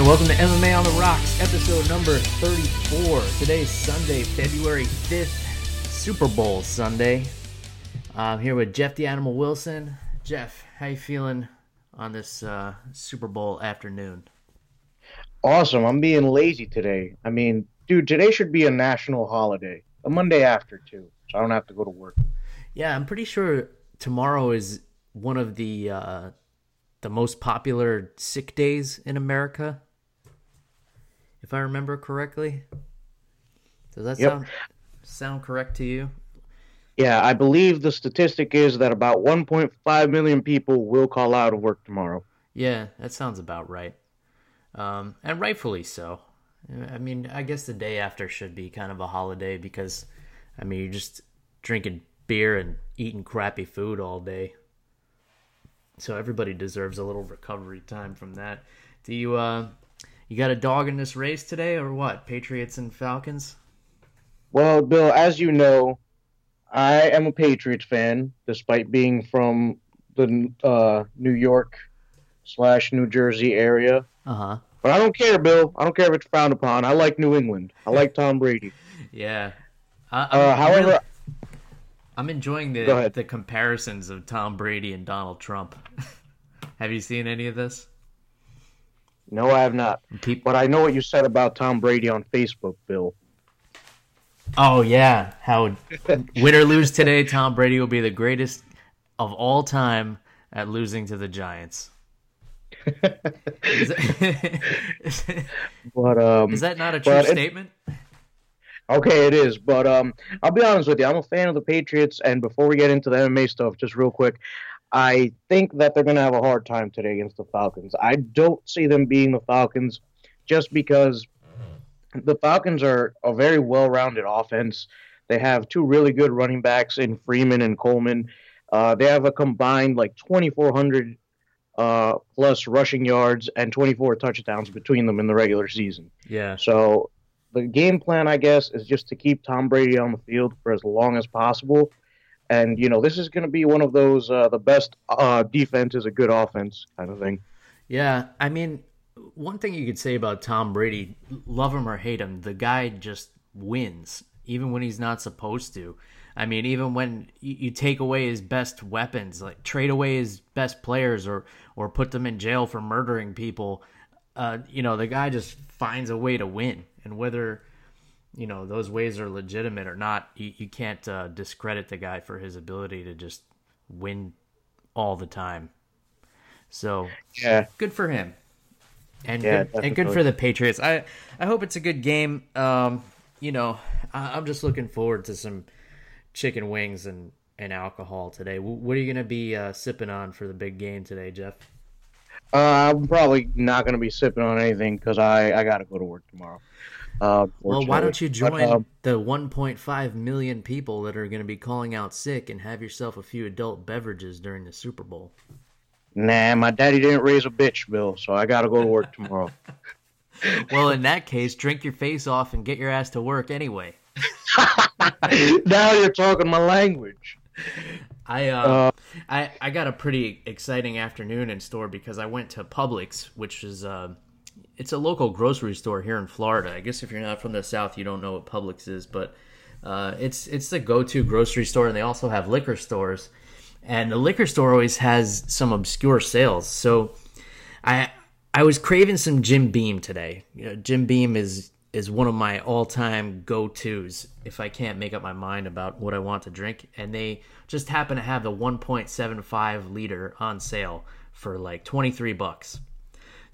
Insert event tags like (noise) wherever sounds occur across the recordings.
Right, welcome to MMA on the Rocks, episode number 34. Today's Sunday, February 5th, Super Bowl Sunday. I'm here with Jeff the Animal Wilson. Jeff, how you feeling on this uh, Super Bowl afternoon? Awesome. I'm being lazy today. I mean, dude, today should be a national holiday. A Monday after too, so I don't have to go to work. Yeah, I'm pretty sure tomorrow is one of the uh, the most popular sick days in America, if I remember correctly. Does that Yep. sound sound correct to you? Yeah, I believe the statistic is that about 1.5 million people will call out of work tomorrow. Yeah, that sounds about right. Um, and rightfully so. I mean, I guess the day after should be kind of a holiday because, I mean, you're just drinking beer and eating crappy food all day. So everybody deserves a little recovery time from that. Do you, uh, you got a dog in this race today or what? Patriots and Falcons? Well, Bill, as you know, I am a Patriots fan, despite being from the uh, New York slash New Jersey area. Uh huh. But I don't care, Bill. I don't care if it's frowned upon. I like New England. I like Tom Brady. (laughs) Yeah. I, Uh, however, really- I'm enjoying the the comparisons of Tom Brady and Donald Trump. (laughs) have you seen any of this? No, I have not. Peop- But I know what you said about Tom Brady on Facebook, Bill. oh yeah, how (laughs) win or lose today, Tom Brady will be the greatest of all time at losing to the Giants. Is that, (laughs) But um, is that not a true it- statement? Okay, it is, but um, I'll be honest with you. I'm a fan of the Patriots, and before we get into the MMA stuff, just real quick, I think that they're going to have a hard time today against the Falcons. I don't see them being the Falcons, just because the Falcons are a very well-rounded offense. They have two really good running backs in Freeman and Coleman. Uh, they have a combined like 2,400 uh, plus rushing yards and 24 touchdowns between them in the regular season. Yeah. So the game plan, I guess, is just to keep Tom Brady on the field for as long as possible. And you know, this is going to be one of those uh, the best uh, defense is a good offense kind of thing. Yeah, I mean, one thing you could say about Tom Brady, love him or hate him, the guy just wins, even when he's not supposed to. I mean, even when you, you take away his best weapons, like trade away his best players, or or put them in jail for murdering people, uh, you know, the guy just finds a way to win, and whether you know those ways are legitimate or not, you, you can't uh, discredit the guy for his ability to just win all the time. So Yeah, good for him. And Yeah, good, and good for the patriots. I i hope it's a good game. Um you know I, i'm just looking forward to some chicken wings and and alcohol today. Wh- what are you gonna be uh, sipping on for the big game today jeff? Uh, I'm probably not going to be sipping on anything because I I got to go to work tomorrow. Uh, well why don't you join But, um, the 1.5 million people that are going to be calling out sick and have yourself a few adult beverages during the super bowl nah, my daddy didn't raise a bitch, Bill, so I got to go to work (laughs) tomorrow. well in that case drink your face off and get your ass to work anyway (laughs) now you're talking my language. I uh, I I got a pretty exciting afternoon in store because I went to Publix, which is uh, it's a local grocery store here in Florida. I guess if you're not from the South, you don't know what Publix is, but uh, it's it's the go-to grocery store, and they also have liquor stores. And the liquor store always has some obscure sales. So I I was craving some Jim Beam today. You know, Jim Beam is is one of my all-time go-tos if I can't make up my mind about what I want to drink and they just happen to have the 1.75 liter on sale for like 23 bucks.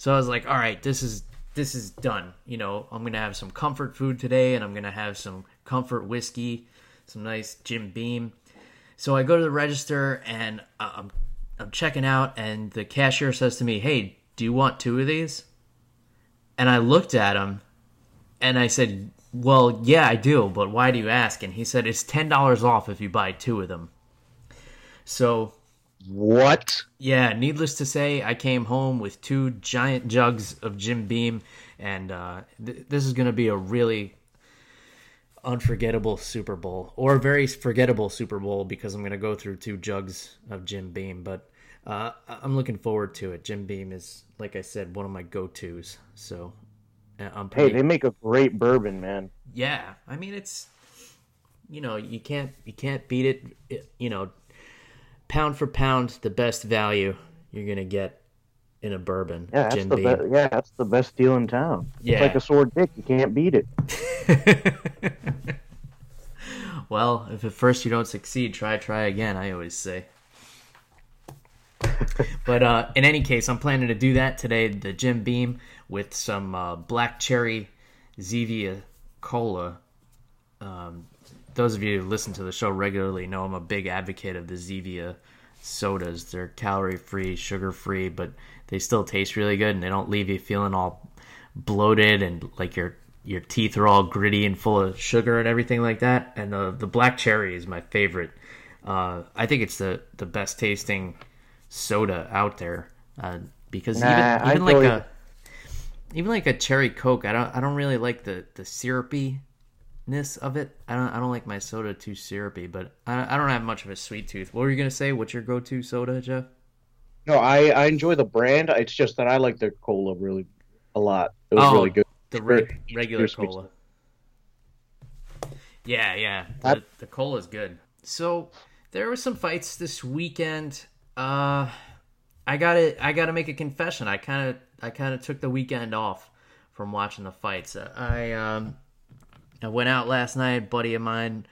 So I was like, all right, this is this is done. You know, I'm gonna have some comfort food today, and I'm gonna have some comfort whiskey, some nice Jim Beam. So I go to the register and I'm I'm checking out, and the cashier says to me, "Hey, do you want two of these? And I looked at him and I said, well, yeah, I do, but why do you ask? And he said, it's $10 off if you buy two of them. So, what? Yeah, needless to say, I came home with two giant jugs of Jim Beam, and uh, th- this is going to be a really unforgettable Super Bowl, or a very forgettable Super Bowl because I'm going to go through two jugs of Jim Beam. But uh, I'm looking forward to it. Jim Beam is, like I said, one of my go-tos. So I'm pretty... Hey, they make a great bourbon, man. Yeah, I mean it's, you know, you can't you can't beat it you know, pound for pound, the best value you're gonna get in a bourbon. Yeah, that's the be- yeah, that's the best deal in town. Yeah. It's like a sword dick. You can't beat it. (laughs) well, if at first you don't succeed, try try again. I always say. (laughs) but uh, in any case, I'm planning to do that today. The Jim Beam with some uh, black cherry Zevia cola. Um, those of you who listen to the show regularly know I'm a big advocate of the Zevia sodas. They're calorie free, sugar free, but they still taste really good and they don't leave you feeling all bloated and like your your teeth are all gritty and full of sugar and everything like that. And the the black cherry is my favorite. Uh, I think it's the the best tasting soda out there uh, because nah, even, even like a even like a cherry coke, I don't I don't really like the the syrupy ness of it. I don't I don't like my soda too syrupy, but I, I don't have much of a sweet tooth. What were you gonna say? What's your go to soda, Jeff? No, I I enjoy the brand. It's just that I like their cola really a lot. It was oh, really good. The re- regular cola. Yeah, yeah. The, the cola is good. So there were some fights this weekend. Uh I gotta I gotta make a confession. I kind of I kind of took the weekend off from watching the fights. I um I went out last night. buddy of mine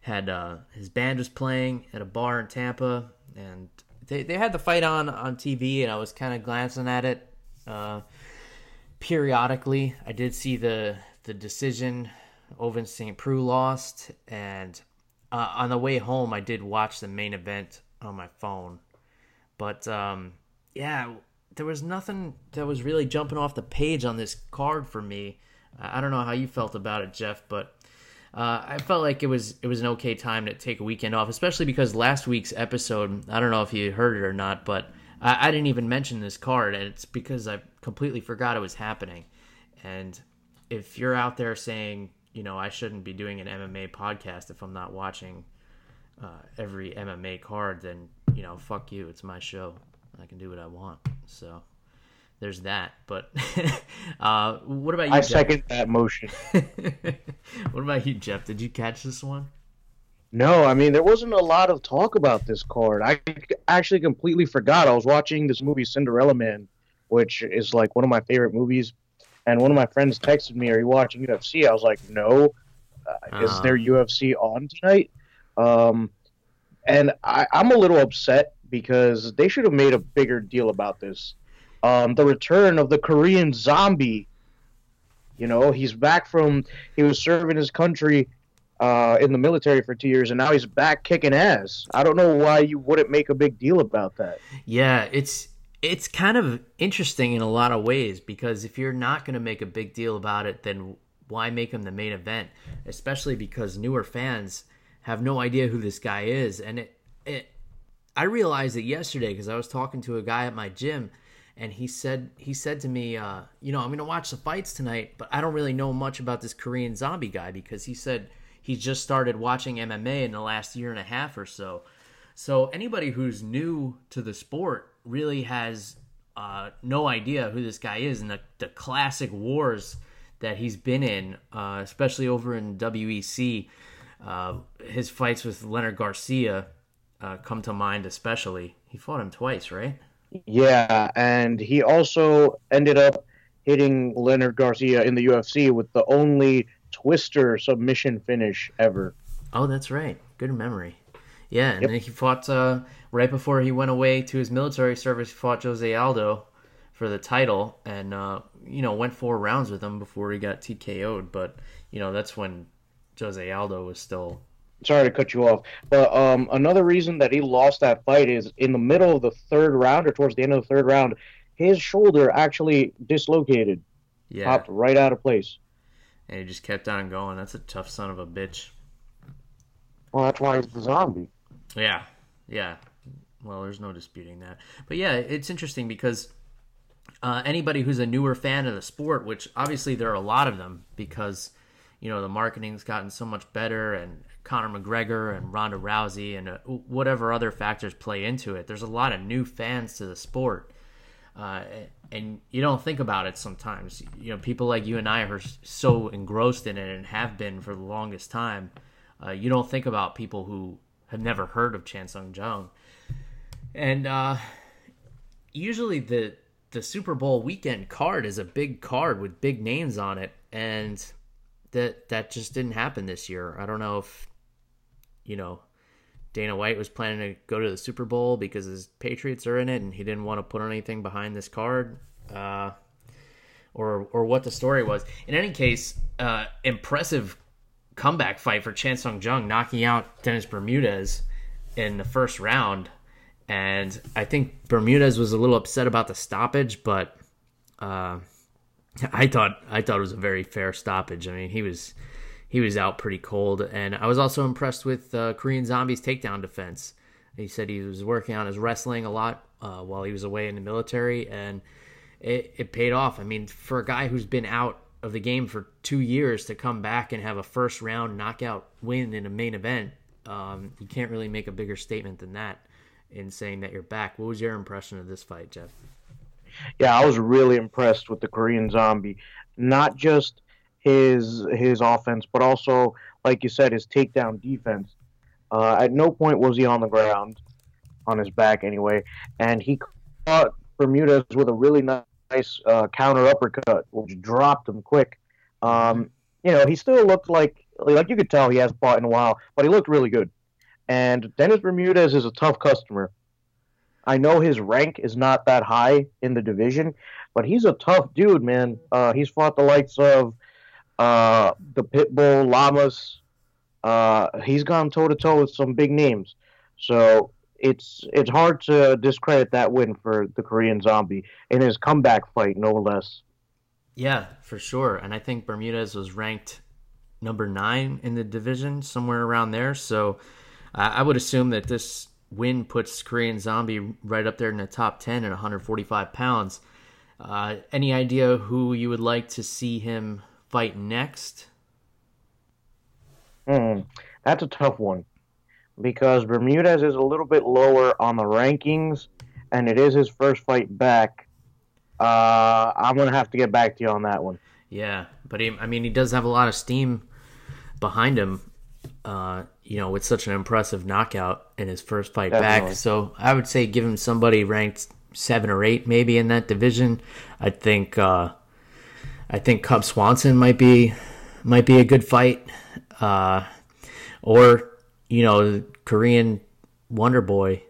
had uh, his band was playing at a bar in Tampa, and they they had the fight on on TV, and I was kind of glancing at it uh, periodically. I did see the the decision. Ovince St. Preux lost, and uh, on the way home, I did watch the main event on my phone. But um, yeah, there was nothing that was really jumping off the page on this card for me. I don't know how you felt about it, Jeff, but uh, I felt like it was it was an okay time to take a weekend off, especially because last week's episode. I don't know if you heard it or not, but I, I didn't even mention this card, and it's because I completely forgot it was happening. And if you're out there saying, you know, I shouldn't be doing an MMA podcast if I'm not watching uh, every MMA card, then you know, fuck you. It's my show. I can do what I want. So there's that. But (laughs) uh, what about you? I Jeff? second that motion. (laughs) what about you, Jeff? Did you catch this one? No, I mean there wasn't a lot of talk about this card. I actually completely forgot. I was watching this movie Cinderella Man, which is like one of my favorite movies. And one of my friends texted me, "Are you watching UFC?" I was like, "No." Uh, Is uh-huh. there UFC on tonight? Um, and I, I'm a little upset because they should have made a bigger deal about this. Um, the return of the Korean zombie. You know, he's back from he was serving his country uh, in the military for two years, and now he's back kicking ass. I don't know why you wouldn't make a big deal about that. Yeah, it's it's kind of interesting in a lot of ways because if you're not going to make a big deal about it, then why make him the main event? Especially because newer fans have no idea who this guy is, and it it I realized it yesterday because I was talking to a guy at my gym, and he said he said to me, uh, you know, I'm gonna watch the fights tonight, but I don't really know much about this Korean zombie guy because he said he just started watching MMA in the last year and a half or so. So anybody who's new to the sport really has uh, no idea who this guy is and the, the classic wars that he's been in, uh, especially over in WEC. Uh, his fights with Leonard Garcia uh, come to mind, especially. He fought him twice, right? Yeah, and he also ended up hitting Leonard Garcia in the UFC with the only twister submission finish ever. Oh, that's right. Good memory. Yeah, and yep. then he fought uh, right before he went away to his military service. He fought Jose Aldo for the title, and uh, you know went four rounds with him before he got TKO'd. But you know that's when Jose Aldo was still sorry to cut you off, but um, another reason that he lost that fight is in the middle of the third round or towards the end of the third round, his shoulder actually dislocated, yeah. popped right out of place. And he just kept on going. That's a tough son of a bitch. Well, that's why he's the zombie. Yeah, yeah. Well, there's no disputing that. But yeah, it's interesting because uh, anybody who's a newer fan of the sport, which obviously there are a lot of them because you know the marketing's gotten so much better, and Conor McGregor and Ronda Rousey and uh, whatever other factors play into it. There's a lot of new fans to the sport. Uh, and you don't think about it sometimes. You know, people like you and I are so engrossed in it and have been for the longest time. Uh, you don't think about people who have never heard of Chan Sung Jung. And uh, usually the the Super Bowl weekend card is a big card with big names on it, and that that just didn't happen this year. I don't know if you know Dana White was planning to go to the Super Bowl because his Patriots are in it, and he didn't want to put anything behind this card, uh, or or what the story was. In any case, uh, impressive comeback fight for Chan Sung Jung, knocking out Dennis Bermudez in the first round. And I think Bermudez was a little upset about the stoppage, but uh, I thought I thought it was a very fair stoppage. I mean, he was he was out pretty cold, and I was also impressed with uh, Korean Zombie's takedown defense. He said he was working on his wrestling a lot uh, while he was away in the military, and it, it paid off. I mean, for a guy who's been out of the game for two years to come back and have a first round knockout win in a main event, um, you can't really make a bigger statement than that in saying that you're back. What was your impression of this fight, Jeff? Yeah, I was really impressed with the Korean Zombie. Not just his his offense, but also, like you said, his takedown defense. Uh, at no point was he on the ground, on his back anyway, and he caught Bermudez with a really nice uh, counter uppercut, which dropped him quick. Um, you know, he still looked like like you could tell he hasn't fought in a while, but he looked really good. And Dennis Bermudez is a tough customer. I know his rank is not that high in the division, but he's a tough dude, man. Uh, he's fought the likes of uh, the Pitbull, Lamas. Uh, he's gone toe to toe with some big names. So it's it's hard to discredit that win for the Korean Zombie in his comeback fight, no less. Yeah, for sure. And I think Bermudez was ranked number nine in the division, somewhere around there. So I would assume that this win puts Korean Zombie right up there in the top 10 at 145 pounds. Uh, any idea who you would like to see him fight next? Hmm, that's a tough one because Bermudez is a little bit lower on the rankings, and it is his first fight back. Uh, I'm gonna have to get back to you on that one. Yeah, but he, I mean, he does have a lot of steam behind him uh, you know, with such an impressive knockout in his first fight Definitely. back. So I would say give him somebody ranked seven or eight, maybe in that division. I think uh, I think Cub Swanson might be might be a good fight, uh, or you know, Korean Wonder Boy.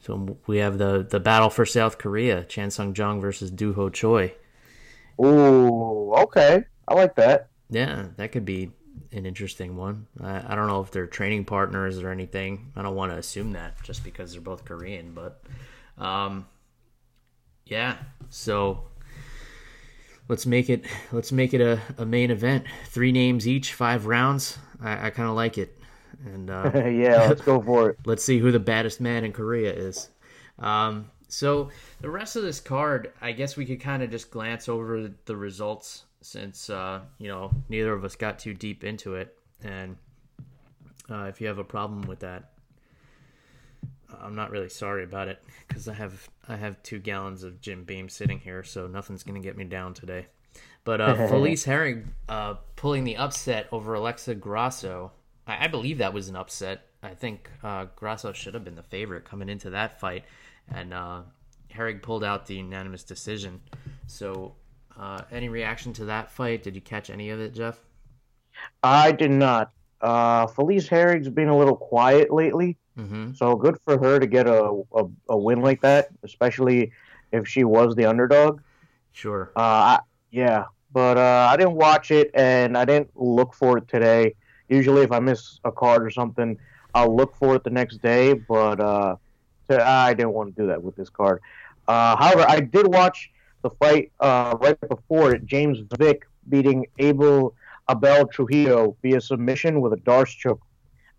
So we have the the battle for South Korea: Chan Sung Jung versus Doo Ho Choi. Ooh, okay, I like that. Yeah, that could be an interesting one. I, I don't know if they're training partners or anything. I don't want to assume that just because they're both Korean, but um, yeah. So let's make it let's make it a, a main event. Three names each, five rounds. I, I kind of like it. And uh, (laughs) yeah, let's go for it. (laughs) let's see who the baddest man in Korea is. Um, so the rest of this card, I guess we could kind of just glance over the results since uh, you know neither of us got too deep into it. And uh, if you have a problem with that, I'm not really sorry about it because I have I have two gallons of Jim Beam sitting here, so nothing's gonna get me down today. But uh, (laughs) Felice Herrig uh, pulling the upset over Alexa Grasso, I, I, believe that was an upset. I think uh, Grasso should have been the favorite coming into that fight, and uh, Herrig pulled out the unanimous decision. So uh, any reaction to that fight? Did you catch any of it, Jeff? I did not. Uh, Felice Herrig's been a little quiet lately, mm-hmm. so good for her to get a, a, a, win like that, especially if she was the underdog. Sure. Uh, I, yeah, but uh, I didn't watch it and I didn't look for it today. Usually, if I miss a card or something, I'll look for it the next day, but uh, I didn't want to do that with this card. Uh, however, I did watch the fight uh, right before it, James Vick beating Abel Abel Trujillo via submission with a D'Arce choke.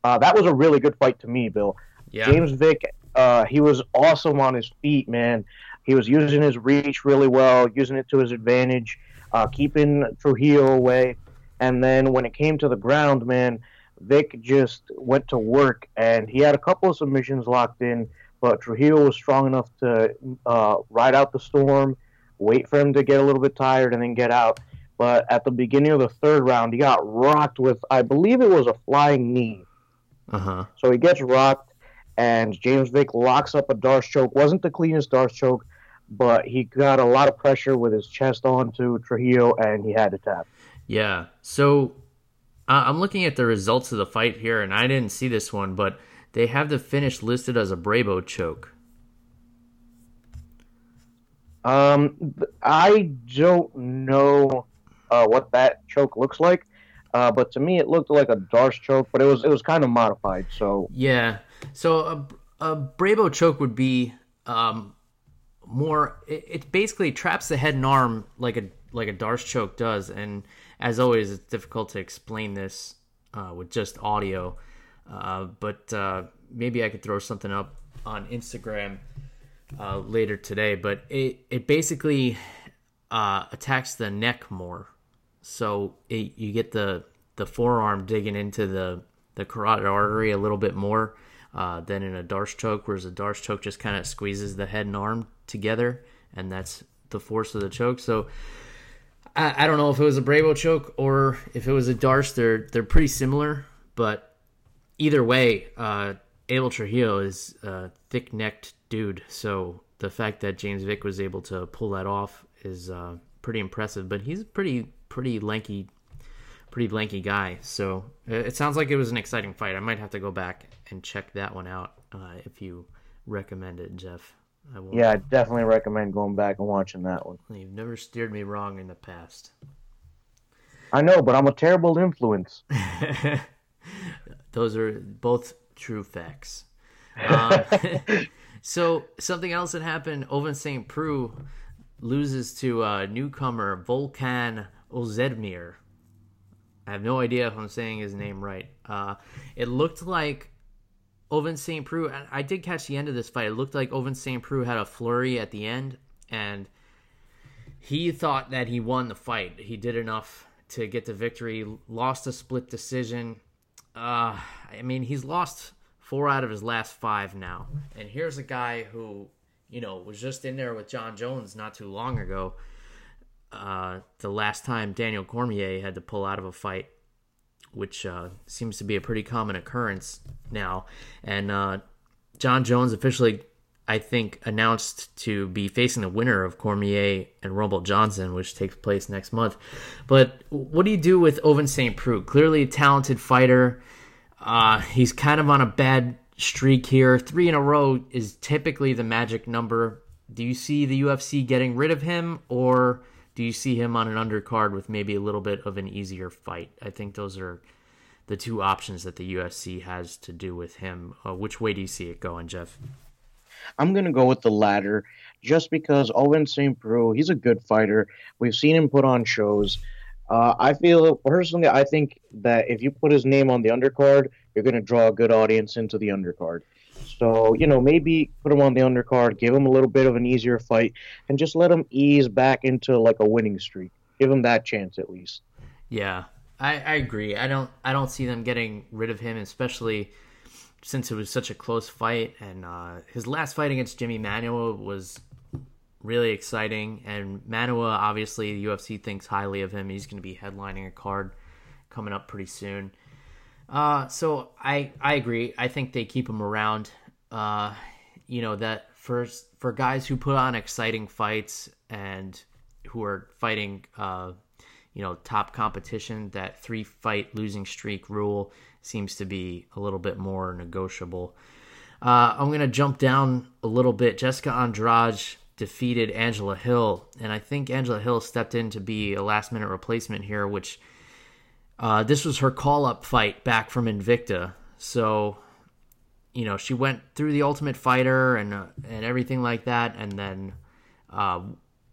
Uh, that was a really good fight to me, Bill. Yeah. James Vick, uh, he was awesome on his feet, man. He was using his reach really well, using it to his advantage, uh, keeping Trujillo away. And then when it came to the ground, man, Vick just went to work, and he had a couple of submissions locked in, but Trujillo was strong enough to uh, ride out the storm, wait for him to get a little bit tired, and then get out. But at the beginning of the third round, he got rocked with, I believe it was a flying knee. Uh-huh. So he gets rocked, and James Vick locks up a D'Arce choke. Wasn't the cleanest D'Arce choke, but he got a lot of pressure with his chest onto Trujillo, and he had to tap. Yeah. So uh, I'm looking at the results of the fight here, and I didn't see this one, but they have the finish listed as a Brabo choke. Um, I don't know uh, what that choke looks like. Uh, but to me, it looked like a D'Arce choke, but it was it was kind of modified. So yeah, so a, a Brabo choke would be um, more. It, it, basically traps the head and arm like a like a D'Arce choke does, and as always, it's difficult to explain this uh, with just audio. Uh, but uh, maybe I could throw something up on Instagram uh, later today. But it it basically uh, attacks the neck more so it, you get the the forearm digging into the the carotid artery a little bit more uh, than in a D'Arce choke, whereas a D'Arce choke just kind of squeezes the head and arm together, and that's the force of the choke. So I, I don't know if it was a Brabo choke or if it was a D'Arce. They're they're pretty similar, but either way, uh, Abel Trujillo is a thick necked dude. So the fact that James Vick was able to pull that off is uh, pretty impressive. But he's pretty pretty lanky, pretty lanky guy. So it sounds like it was an exciting fight. I might have to go back and check that one out uh, if you recommend it, Jeff. I will. Yeah, I definitely recommend going back and watching that one. You've never steered me wrong in the past. I know, but I'm a terrible influence. (laughs) Those are both true facts. (laughs) Um, (laughs) so something else that happened: Ovince St. Preux loses to uh, newcomer Volkan Ozdemir. I have no idea if I'm saying his name right. Uh, it looked like Ovince St. Preux. I did catch the end of this fight. It looked like Ovince St. Preux had a flurry at the end, and he thought that he won the fight. He did enough to get the victory. Lost a split decision. Uh, I mean, he's lost four out of his last five now. And here's a guy who, you know, was just in there with Jon Jones not too long ago uh, the last time Daniel Cormier had to pull out of a fight, which uh, seems to be a pretty common occurrence now. And uh, Jon Jones officially, I think, announced to be facing the winner of Cormier and Rumble Johnson, which takes place next month. But what do you do with Ovince St. Preux? Clearly a talented fighter. Uh, he's kind of on a bad streak here. Three in a row is typically the magic number. Do you see the UFC getting rid of him, or do you see him on an undercard with maybe a little bit of an easier fight? I think those are the two options that the UFC has to do with him. Uh, which way do you see it going, Jeff? I'm going to go with the latter just because Owen St. Preux, he's a good fighter. We've seen him put on shows. Uh, I feel personally, I think that if you put his name on the undercard, you're going to draw a good audience into the undercard. So, you know, maybe put him on the undercard, give him a little bit of an easier fight, and just let him ease back into like a winning streak. Give him that chance at least. Yeah, I, I agree. I don't I don't see them getting rid of him, especially since it was such a close fight. And uh, his last fight against Jimmy Manuwa was really exciting. And Manuwa, obviously, the UFC thinks highly of him. He's going to be headlining a card coming up pretty soon. Uh, so I I agree. I think they keep him around. Uh, you know that for for guys who put on exciting fights and who are fighting, uh, you know, top competition. That three fight losing streak rule seems to be a little bit more negotiable. Uh, I'm gonna jump down a little bit. Jessica Andrade defeated Angela Hill, and I think Angela Hill stepped in to be a last minute replacement here, which uh, this was her call up fight back from Invicta. So, you know, she went through the Ultimate Fighter and uh, and everything like that, and then uh,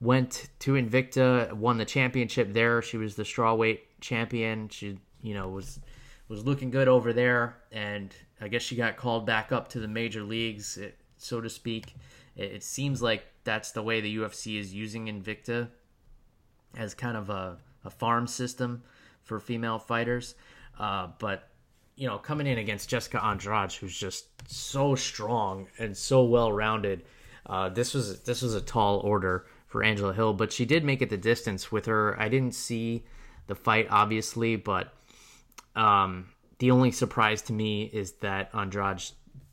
went to Invicta, won the championship there. She was the strawweight champion. She, you know, was was looking good over there, and I guess she got called back up to the major leagues, so to speak. It, it seems like that's the way the UFC is using Invicta as kind of a, a farm system for female fighters. Uh, but you know, coming in against Jessica Andrade, who's just so strong and so well rounded, uh, this was this was a tall order for Angela Hill. But she did make it the distance with her. I didn't see the fight obviously, but um, the only surprise to me is that Andrade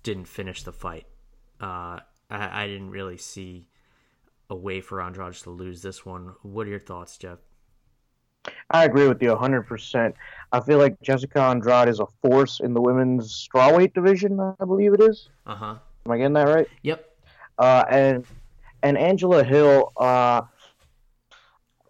didn't finish the fight. Uh, I, I didn't really see a way for Andrade to lose this one. What are your thoughts, Jeff? I agree with you 100%. I feel like Jessica Andrade is a force in the women's strawweight division, I believe it is. Uh huh. Am I getting that right? Yep. Uh, and and Angela Hill, uh,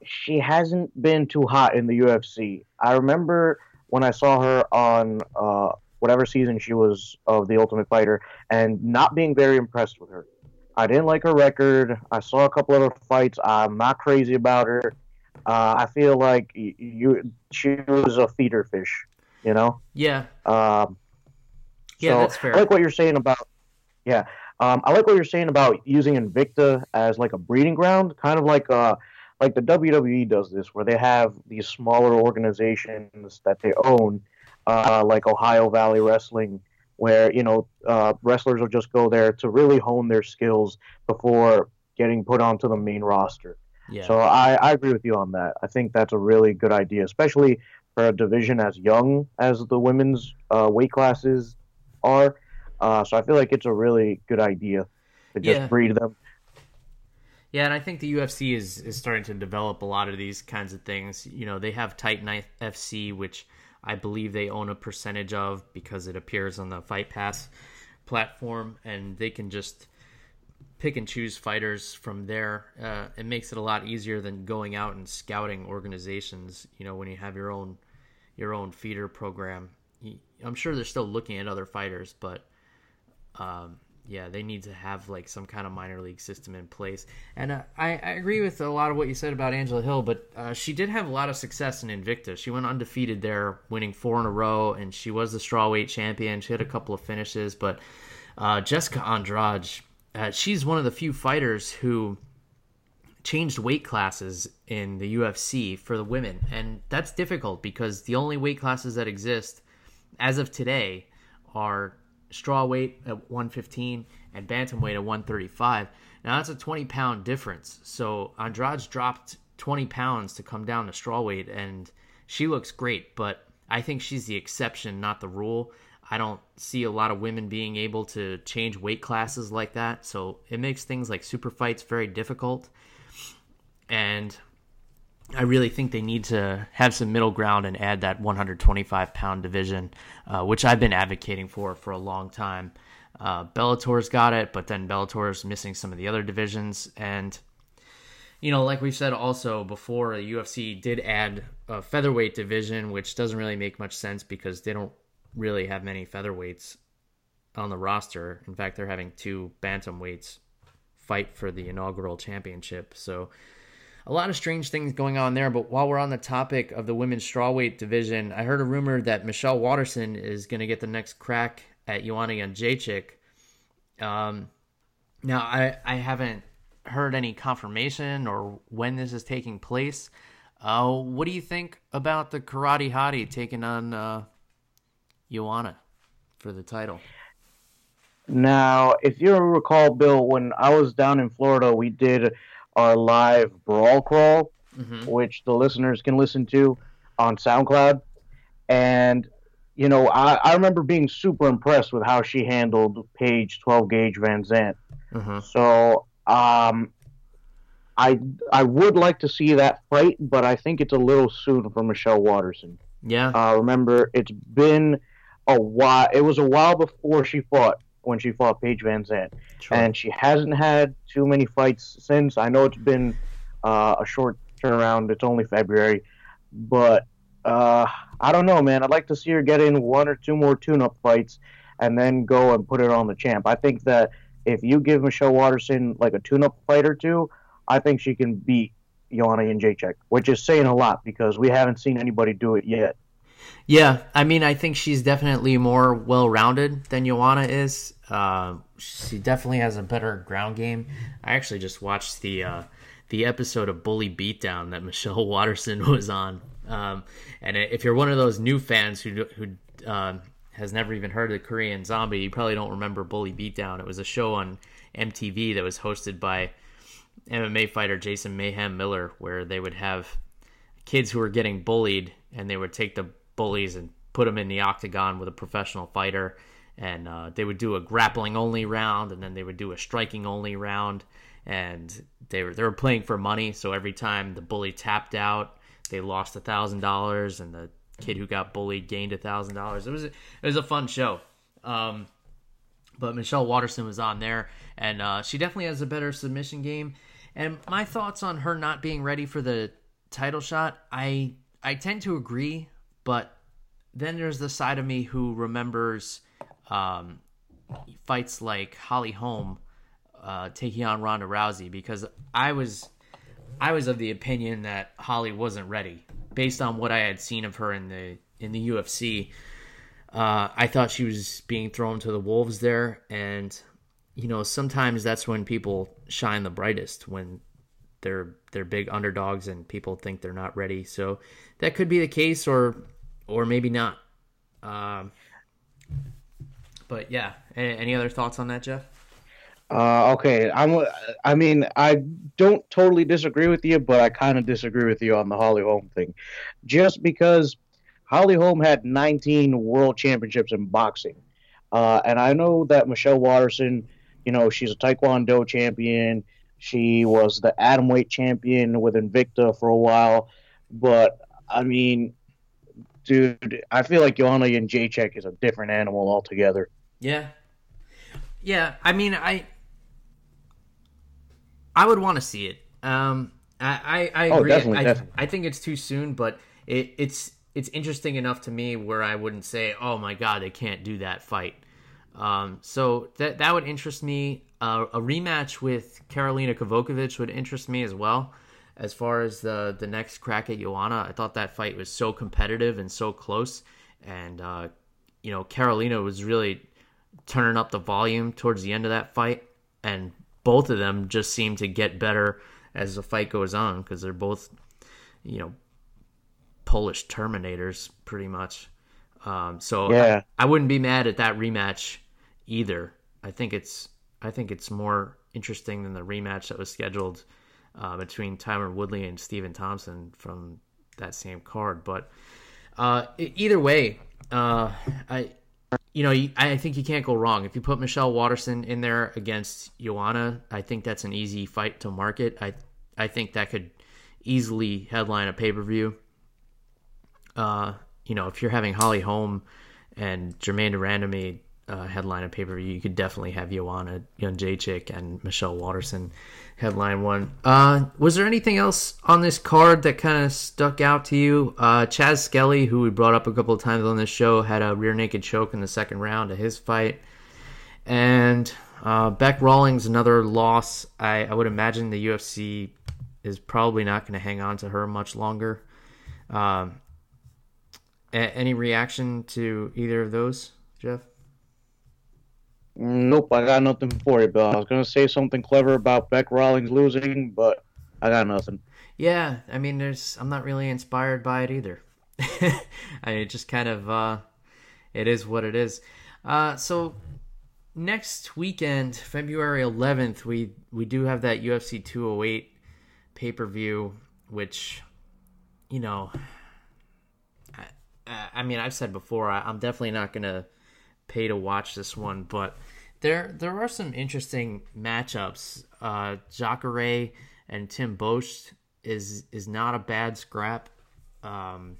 she hasn't been too hot in the UFC. I remember when I saw her on uh, whatever season she was of The Ultimate Fighter and not being very impressed with her. I didn't like her record. I saw a couple of her fights. I'm not crazy about her. Uh, I feel like you she was a feeder fish, you know. Yeah. Um, yeah, so that's fair. I like what you're saying about. Yeah, um, I like what you're saying about using Invicta as like a breeding ground, kind of like uh, like the WWE does this, where they have these smaller organizations that they own, uh, like Ohio Valley Wrestling, where you know uh, wrestlers will just go there to really hone their skills before getting put onto the main roster. Yeah. So I, I agree with you on that. I think that's a really good idea, especially for a division as young as the women's uh, weight classes are. Uh, so I feel like it's a really good idea to just yeah. breed them. Yeah, and I think the UFC is is starting to develop a lot of these kinds of things. You know, they have Titan FC, which I believe they own a percentage of because it appears on the Fight Pass platform, and they can just pick and choose fighters from there. Uh, it makes it a lot easier than going out and scouting organizations. You know, when you have your own your own feeder program, I'm sure they're still looking at other fighters, but um, yeah, they need to have like some kind of minor league system in place. And uh, I, I, agree with a lot of what you said about Angela Hill, but uh, she did have a lot of success in Invicta. She went undefeated there, winning four in a row, and she was the strawweight champion. She had a couple of finishes, but uh, Jessica Andrade uh, she's one of the few fighters who changed weight classes in the UFC for the women, and that's difficult because the only weight classes that exist as of today are strawweight at 115 and bantamweight at 135. Now that's a 20 pound difference. So Andrade dropped 20 pounds to come down to strawweight, and she looks great, but I think she's the exception, not the rule. I don't see a lot of women being able to change weight classes like that. So it makes things like super fights very difficult. And I really think they need to have some middle ground and add that 125 pound division, uh, which I've been advocating for for a long time. Uh, Bellator's got it, but then Bellator's missing some of the other divisions. And, you know, like we said also before, the UFC did add a featherweight division, which doesn't really make much sense because they don't really have many featherweights on the roster. In fact, they're having two bantamweights fight for the inaugural championship. So a lot of strange things going on there. But while we're on the topic of the women's strawweight division, I heard a rumor that Michelle Waterson is going to get the next crack at Joanna Jędrzejczyk. Um, now, I, I haven't heard any confirmation or when this is taking place. Uh, what do you think about the Karate Hottie taking on uh, Joanna for the title. Now, if you recall, Bill, when I was down in Florida, we did our live brawl crawl, mm-hmm. which the listeners can listen to on SoundCloud. And, you know, I, I remember being super impressed with how she handled Paige 12 gauge Van Zant. Mm-hmm. So, um, I I would like to see that fight, but I think it's a little soon for Michelle Waterson. Yeah. Uh, remember, it's been a while. It was a while before she fought when she fought Paige Van Zant, and she hasn't had too many fights since. I know it's been uh, a short turnaround. It's only February, but uh, I don't know, man. I'd like to see her get in one or two more tune-up fights, and then go and put it on the champ. I think that if you give Michelle Waterson like a tune-up fight or two, I think she can beat Joanna Jędrzejczyk, which is saying a lot because we haven't seen anybody do it yet. Yeah, I mean, I think she's definitely more well-rounded than Joanna is. Uh, she definitely has a better ground game. I actually just watched the uh, the episode of Bully Beatdown that (laughs) Michelle Waterson was on. Um, and if you're one of those new fans who who uh, has never even heard of the Korean Zombie, you probably don't remember Bully Beatdown. It was a show on MTV that was hosted by MMA fighter Jason Mayhem Miller, where they would have kids who were getting bullied, and they would take the bullies and put them in the octagon with a professional fighter, and uh, they would do a grappling only round, and then they would do a striking only round, and they were they were playing for money. So every time the bully tapped out, they lost a thousand dollars, and the kid who got bullied gained a thousand dollars. It was it was a fun show. Um, but Michelle Waterson was on there, and uh, she definitely has a better submission game. And my thoughts on her not being ready for the title shot, I I tend to agree, but then there's the side of me who remembers um, fights like Holly Holm uh, taking on Ronda Rousey because I was I was of the opinion that Holly wasn't ready based on what I had seen of her in the in the UFC. Uh, I thought she was being thrown to the wolves there, and you know sometimes that's when people shine the brightest when they're they're big underdogs and people think they're not ready. So that could be the case, or or maybe not. Um, but yeah, any other thoughts on that, Jeff? Uh, okay, I'm. I mean, I don't totally disagree with you, but I kind of disagree with you on the Holly Holm thing, just because Holly Holm had 19 world championships in boxing, uh, and I know that Michelle Waterson, you know, she's a Taekwondo champion. She was the atom weight champion with Invicta for a while, but I mean, dude, I feel like Joanna Jędrzejczyk is a different animal altogether. Yeah, yeah. I mean, I I would want to see it. Um, I I, I oh, agree. Definitely, I, definitely. I think it's too soon, but it, it's it's interesting enough to me where I wouldn't say, "Oh my God, they can't do that fight." Um, so that that would interest me. Uh, a rematch with Karolina Kowalkiewicz would interest me as well. As far as the the next crack at Joanna, I thought that fight was so competitive and so close, and uh, you know Karolina was really turning up the volume towards the end of that fight, and both of them just seem to get better as the fight goes on because they're both, you know, Polish Terminators pretty much. Um, so yeah. I, I, wouldn't be mad at that rematch either. I think it's I think it's more interesting than the rematch that was scheduled uh, between Tyron Woodley and Stephen Thompson from that same card. But uh, either way, uh, I you know, I think you can't go wrong. If you put Michelle Waterson in there against Joanna, I think that's an easy fight to market. I I think that could easily headline a pay per view. Uh, you know, if you're having Holly Holm and Germaine de Randamie uh, headline a pay per view, you could definitely have Joanna Jędrzejczyk and Michelle Waterson headline one. Uh, was there anything else on this card that kind of stuck out to you? Uh, Chas Skelly, who we brought up a couple of times on this show, had a rear naked choke in the second round of his fight. And uh, Bec Rawlings, another loss. I, I would imagine the UFC is probably not going to hang on to her much longer. Um, a- any reaction to either of those, Jeff? Nope, I got nothing for you, Bill. I was gonna say something clever about Bec Rawlings losing, but I got nothing. Yeah, I mean, there's I'm not really inspired by it either. (laughs) I mean, it just kind of uh, it is what it is. Uh, so next weekend, February 11th, we we do have that UFC 208 pay per view, which you know, I, I mean, I've said before, I, I'm definitely not gonna pay to watch this one, but there there are some interesting matchups. Uh, Jacare and Tim Boetsch is is not a bad scrap. Um,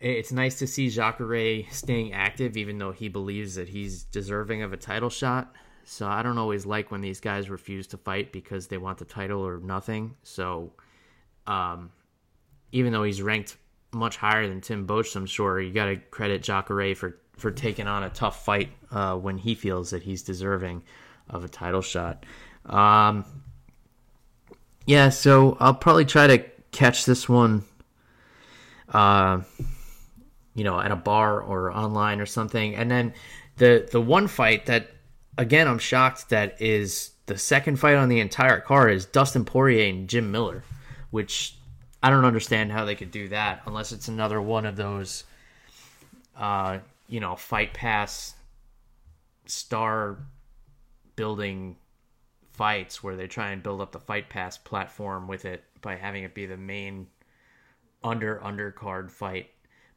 it's nice to see Jacare staying active, even though he believes that he's deserving of a title shot. So I don't always like when these guys refuse to fight because they want the title or nothing. So, um, even though he's ranked much higher than Tim Boetsch, I'm sure you got to credit Jacare for for taking on a tough fight uh, when he feels that he's deserving of a title shot. Um, Yeah, so I'll probably try to catch this one, uh, you know, at a bar or online or something. And then the the one fight that, again, I'm shocked that is the second fight on the entire card is Dustin Poirier and Jim Miller, which I don't understand how they could do that unless it's another one of those, uh, you know, fight pass star building fights where they try and build up the fight pass platform with it by having it be the main under undercard fight.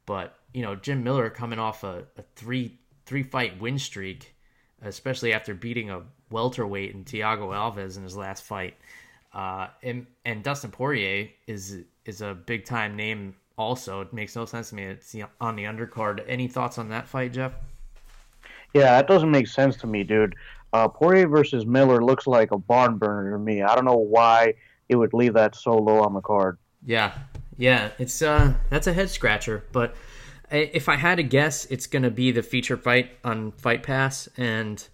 But you know, Jim Miller coming off a, a three three fight win streak, especially after beating a welterweight in Thiago Alves in his last fight. Uh, and, and Dustin Poirier is is a big time name. Also, it makes no sense to me. It's on the undercard. Any thoughts on that fight, Jeff? Yeah, that doesn't make sense to me, dude. Uh, Poirier versus Miller looks like a barn burner to me. I don't know why it would leave that so low on the card. Yeah, yeah, it's uh, that's a head scratcher. But if I had to guess, it's gonna be the feature fight on Fight Pass, and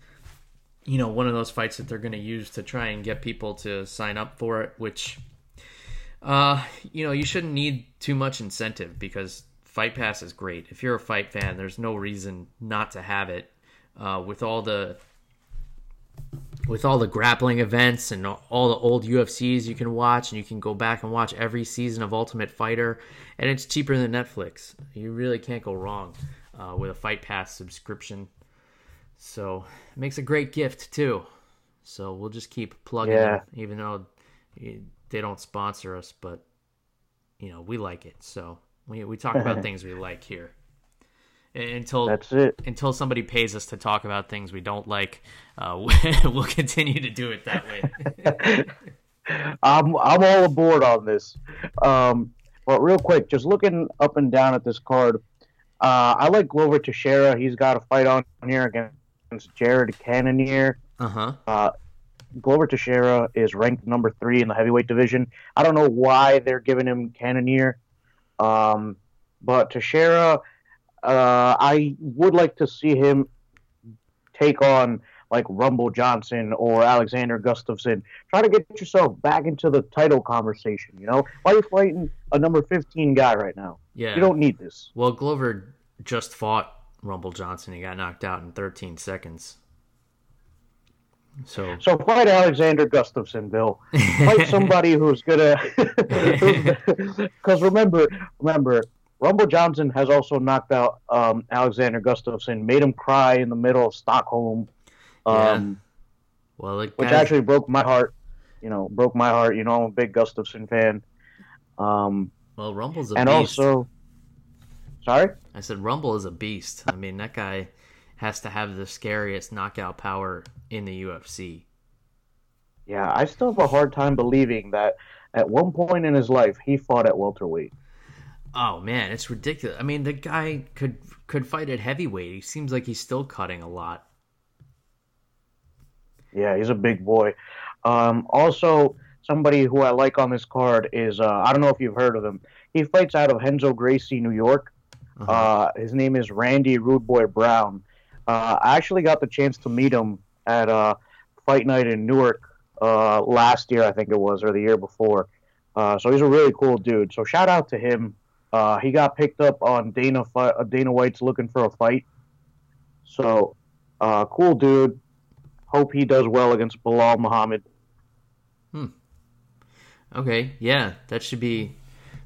you know, one of those fights that they're gonna use to try and get people to sign up for it. Which, uh, you know, you shouldn't need too much incentive because Fight Pass is great. If you're a fight fan, there's no reason not to have it. Uh, with all the with all the grappling events and all the old UFCs you can watch, and you can go back and watch every season of Ultimate Fighter, and it's cheaper than Netflix. You really can't go wrong uh, with a Fight Pass subscription. So it makes a great gift too. So we'll just keep plugging yeah. them, even though they don't sponsor us, but you know we like it. So we we talk about (laughs) things we like here. Until that's it. until somebody pays us to talk about things we don't like uh, (laughs) we'll continue to do it that way. (laughs) I'm i'm all aboard on this. Um, but real quick just looking up and down at this card uh, i like glover teixeira. He's got a fight on here against jared cannonier. Uh-huh. Uh, Glover Teixeira is ranked number three in the heavyweight division. I don't know why they're giving him Cannonier, um, but Teixeira uh, I would like to see him take on like Rumble Johnson or Alexander Gustafsson. Try to get yourself back into the title conversation. You know, why are you fighting a number fifteen guy right now? Yeah, you don't need this. Well, Glover just fought Rumble Johnson. He got knocked out in 13 seconds. So, so fight Alexander Gustafsson, Bill. Fight (laughs) somebody who's gonna. (laughs) (laughs) Because remember, remember, Rumble Johnson has also knocked out um, Alexander Gustafsson, made him cry in the middle of Stockholm. Um, yeah. Well, which actually broke my heart. You know, broke my heart. You know, I'm a big Gustafsson fan. Um, well, Rumble's a and beast. also, sorry, I said Rumble is a beast. I mean, that guy has to have the scariest knockout power in the UFC. Yeah, I still have a hard time believing that at one point in his life he fought at welterweight. Oh man, it's ridiculous. I mean, the guy could could fight at heavyweight. He seems like he's still cutting a lot. Yeah, he's a big boy. Um, also, somebody who I like on this card is uh, I don't know if you've heard of him. He fights out of Renzo Gracie, New York. Uh-huh. Uh, his name is Randy Rude Boy Brown. Uh, I actually got the chance to meet him at uh, Fight Night in Newark uh, last year, I think it was, or the year before. Uh, so he's a really cool dude. So shout out to him. Uh, he got picked up on Dana uh, Dana White's looking for a fight. So, uh, cool dude. Hope he does well against Belal Muhammad. Hmm. Okay, yeah, that should be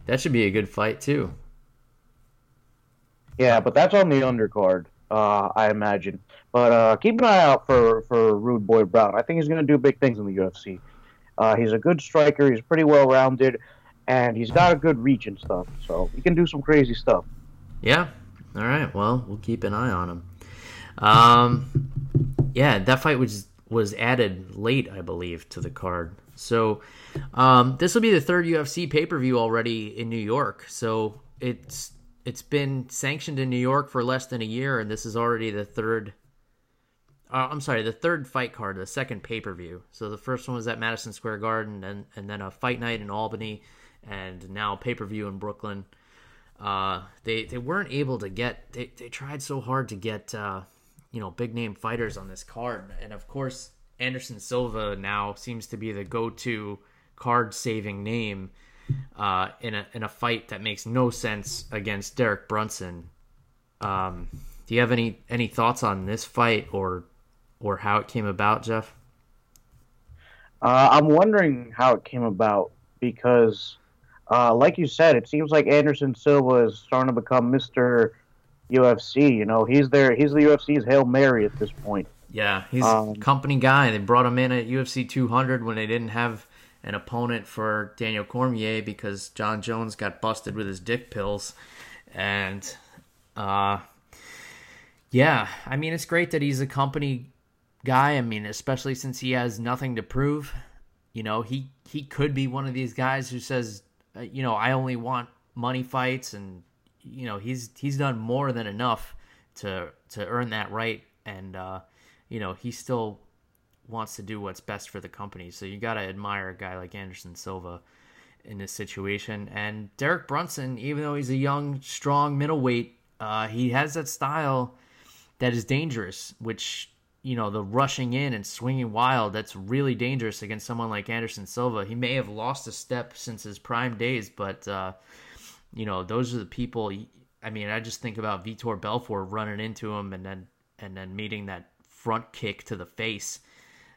that should be a good fight too. Yeah, but that's on the undercard, uh, I imagine. But uh, keep an eye out for for Rude Boy Brown. I think he's going to do big things in the UFC. Uh, he's a good striker. He's pretty well rounded and he's got a good reach and stuff, so he can do some crazy stuff. Yeah. All right. Well, we'll keep an eye on him. Um, yeah, that fight was was added late, I believe, to the card. So um, this will be the third UFC pay per view already in New York. So it's it's been sanctioned in New York for less than a year, and this is already the third. Uh, I'm sorry, the third fight card, the second pay per view. So the first one was at Madison Square Garden, and and then a fight night in Albany, and now pay per view in Brooklyn. Uh, they they weren't able to get. They they tried so hard to get uh, you know big name fighters on this card, and of course Anderson Silva now seems to be the go to card saving name uh, in a in a fight that makes no sense against Derek Brunson. Um, do you have any any thoughts on this fight or or how it came about, Jeff? Uh, I'm wondering how it came about because, uh, like you said, it seems like Anderson Silva is starting to become Mister UFC. You know, he's there. He's the UFC's hail mary at this point. Yeah, he's um, a company guy. They brought him in at UFC 200 when they didn't have an opponent for Daniel Cormier because Jon Jones got busted with his dick pills, and uh, yeah, I mean it's great that he's a company guy. I mean, especially since he has nothing to prove. You know, he he could be one of these guys who says, uh, you know, I only want money fights, and you know, he's he's done more than enough to to earn that right, and uh, you know, he still wants to do what's best for the company. So you got to admire a guy like Anderson Silva in this situation. And Derek Brunson, even though he's a young, strong middleweight, uh, he has that style that is dangerous, which you know, the rushing in and swinging wild, that's really dangerous against someone like Anderson Silva. He may have lost a step since his prime days, but, uh, you know, those are the people. I mean, I just think about Vitor Belfort running into him and then and then meeting that front kick to the face.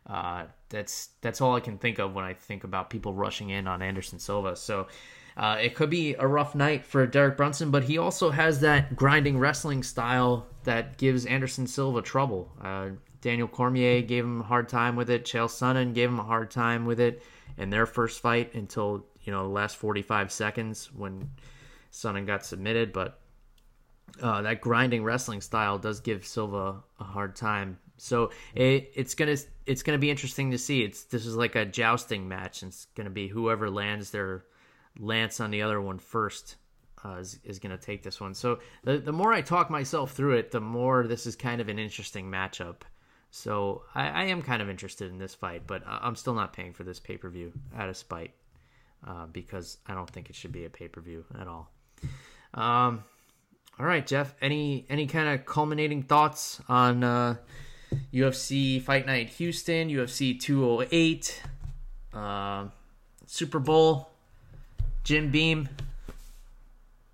Uh, that's that's all I can think of when I think about people rushing in on Anderson Silva. So uh, it could be a rough night for Derek Brunson, but he also has that grinding wrestling style that gives Anderson Silva trouble. Uh, Daniel Cormier gave him a hard time with it. Chael Sonnen gave him a hard time with it in their first fight until you know the last 45 seconds when Sonnen got submitted. But uh, that grinding wrestling style does give Silva a hard time. So it, it's gonna it's gonna be interesting to see. It's this is like a jousting match. And it's gonna be whoever lands their lance on the other one first. Uh, is, is to take this one. So the, the more I talk myself through it, the more this is kind of an interesting matchup. So I, I, am kind of interested in this fight, but I'm still not paying for this pay per view out of spite uh, because I don't think it should be a pay per view at all. Um, all right, Jeff. Any any kind of culminating thoughts on uh, UFC Fight Night Houston, UFC 208, uh, Super Bowl, Jim Beam?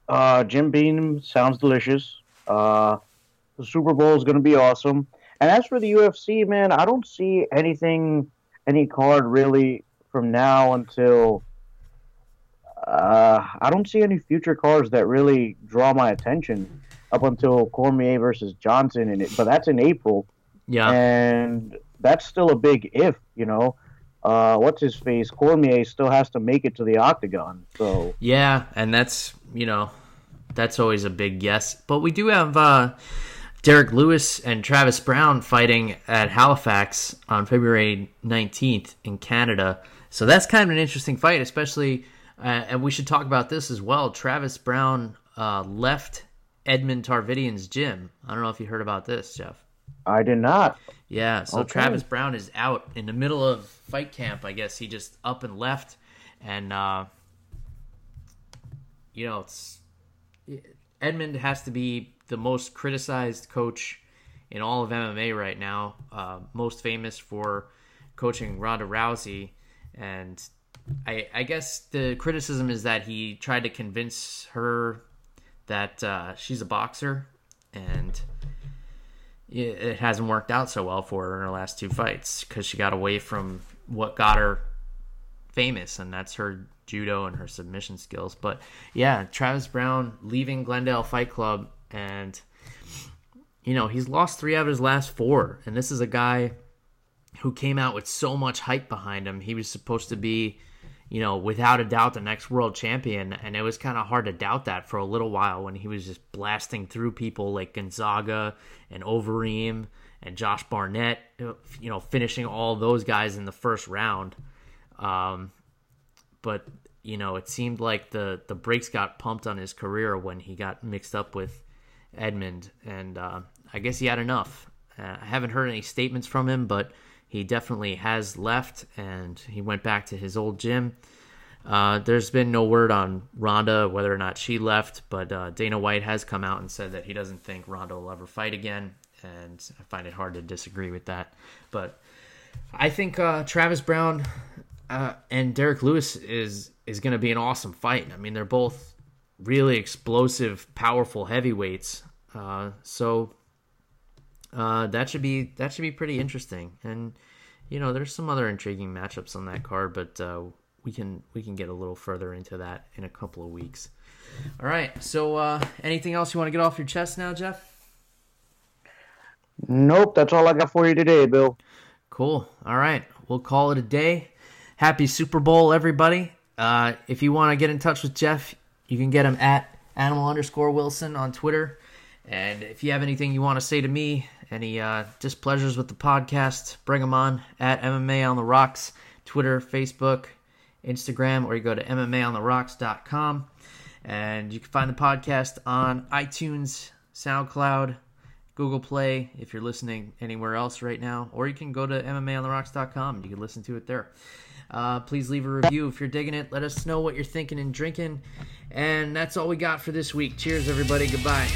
Uh, Jim Beam sounds delicious. Uh, the Super Bowl is going to be awesome. And as for the UFC, man, I don't see anything, any card really from now until. Uh, I don't see any future cards that really draw my attention up until Cormier versus Johnson in it, but that's in April. Yeah, and that's still a big if, you know. Uh, what's his face? Cormier still has to make it to the octagon. So yeah, and that's you know, that's always a big yes. But we do have. Uh, Derrick Lewis and Travis Browne fighting at Halifax on February 19th in Canada. So that's kind of an interesting fight, especially, uh, and we should talk about this as well. Travis Browne uh, left Edmond Tarverdyan's gym. I don't know if you heard about this, Jeff. I did not. Yeah, so okay. Travis Browne is out in the middle of fight camp. I guess he just up and left, and uh, you know, it's Edmond has to be the most criticized coach in all of MMA right now. Uh, most famous for coaching Ronda Rousey, and I, I, guess the criticism is that he tried to convince her that uh, she's a boxer, and it, hasn't worked out so well for her in her last two fights because she got away from what got her famous, and that's her judo and her submission skills. But yeah, Travis Browne leaving Glendale Fight Club and you know he's lost three out of his last four, and this is a guy who came out with so much hype behind him. He was supposed to be, you know, without a doubt the next world champion, and it was kind of hard to doubt that for a little while when he was just blasting through people like Gonzaga and Overeem and Josh Barnett, you know, finishing all those guys in the first round. Um, but you know, it seemed like the the brakes got pumped on his career when he got mixed up with Edmond, and uh, I guess he had enough. Uh, I haven't heard any statements from him, but he definitely has left, and he went back to his old gym. Uh, there's been no word on Ronda whether or not she left, but uh, Dana White has come out and said that he doesn't think Ronda will ever fight again, and I find it hard to disagree with that. But I think uh, Travis Browne uh, and Derrick Lewis is is going to be an awesome fight. I mean, they're both really explosive, powerful heavyweights. Uh, so uh, that should be that should be pretty interesting. And you know, there's some other intriguing matchups on that card, but uh, we can we can get a little further into that in a couple of weeks. All right. So, uh, anything else you want to get off your chest now, Jeff? Nope, that's all I got for you today, Bill. Cool. All right. We'll call it a day. Happy Super Bowl, everybody. Uh, if you want to get in touch with Jeff, you can get him at animal underscore Wilson on Twitter. And if you have anything you want to say to me, any uh, displeasures with the podcast, bring them on at MMA on the Rocks, Twitter, Facebook, Instagram, or you go to MMAonTheRocks.com. And you can find the podcast on iTunes, SoundCloud, Google Play if you're listening anywhere else right now, or you can go to MMAonTheRocks.com. You can listen to it there. Uh, please leave a review if you're digging it. Let us know what you're thinking and drinking. And that's all we got for this week. Cheers, everybody. Goodbye.